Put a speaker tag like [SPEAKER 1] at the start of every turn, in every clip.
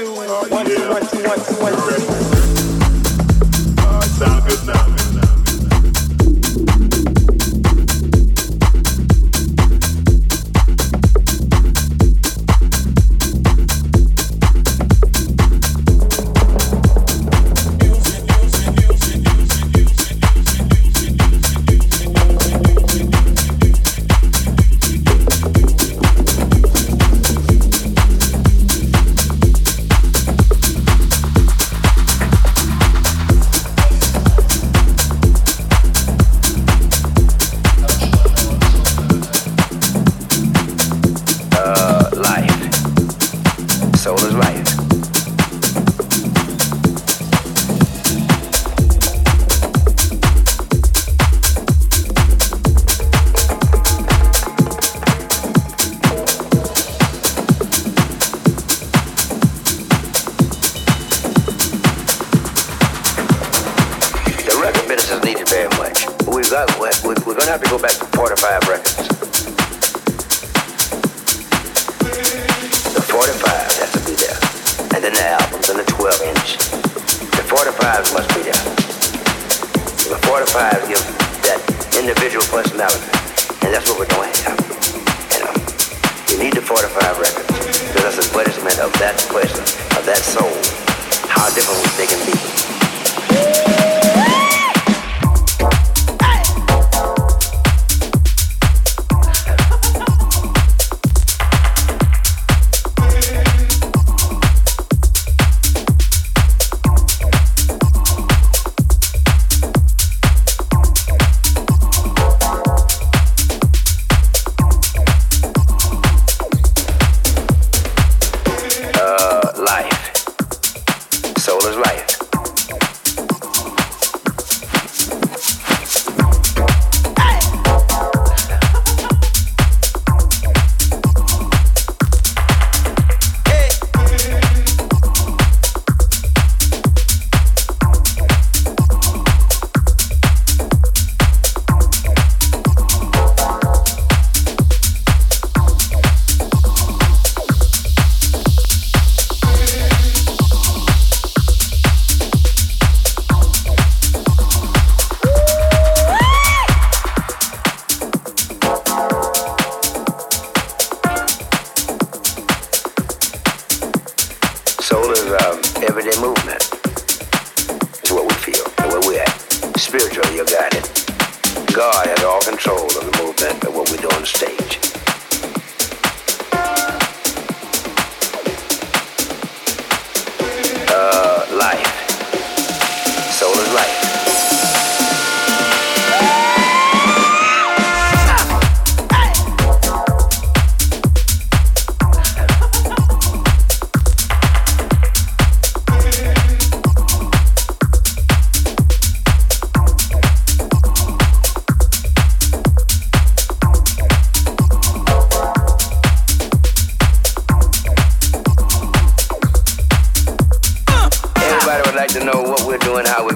[SPEAKER 1] doing.
[SPEAKER 2] our record. Because that's a punishment of that question, of that soul. How different we think and be.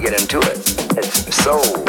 [SPEAKER 2] get into it. It's soul.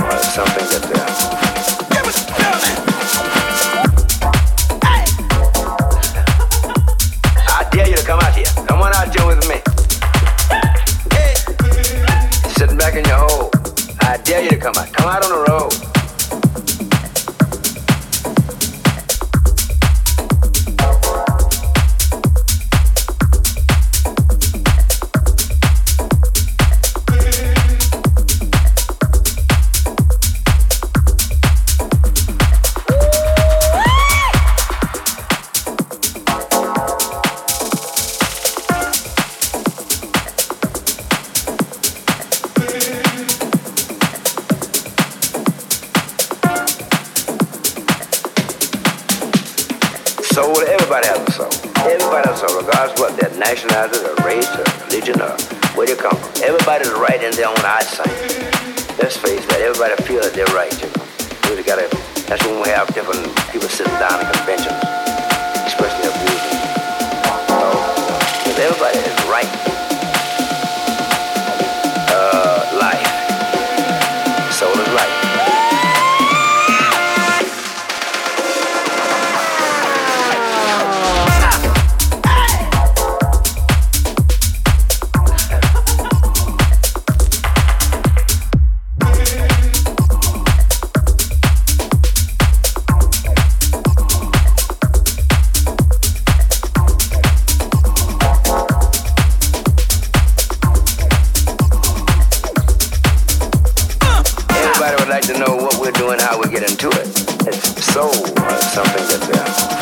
[SPEAKER 2] it's so something that uh,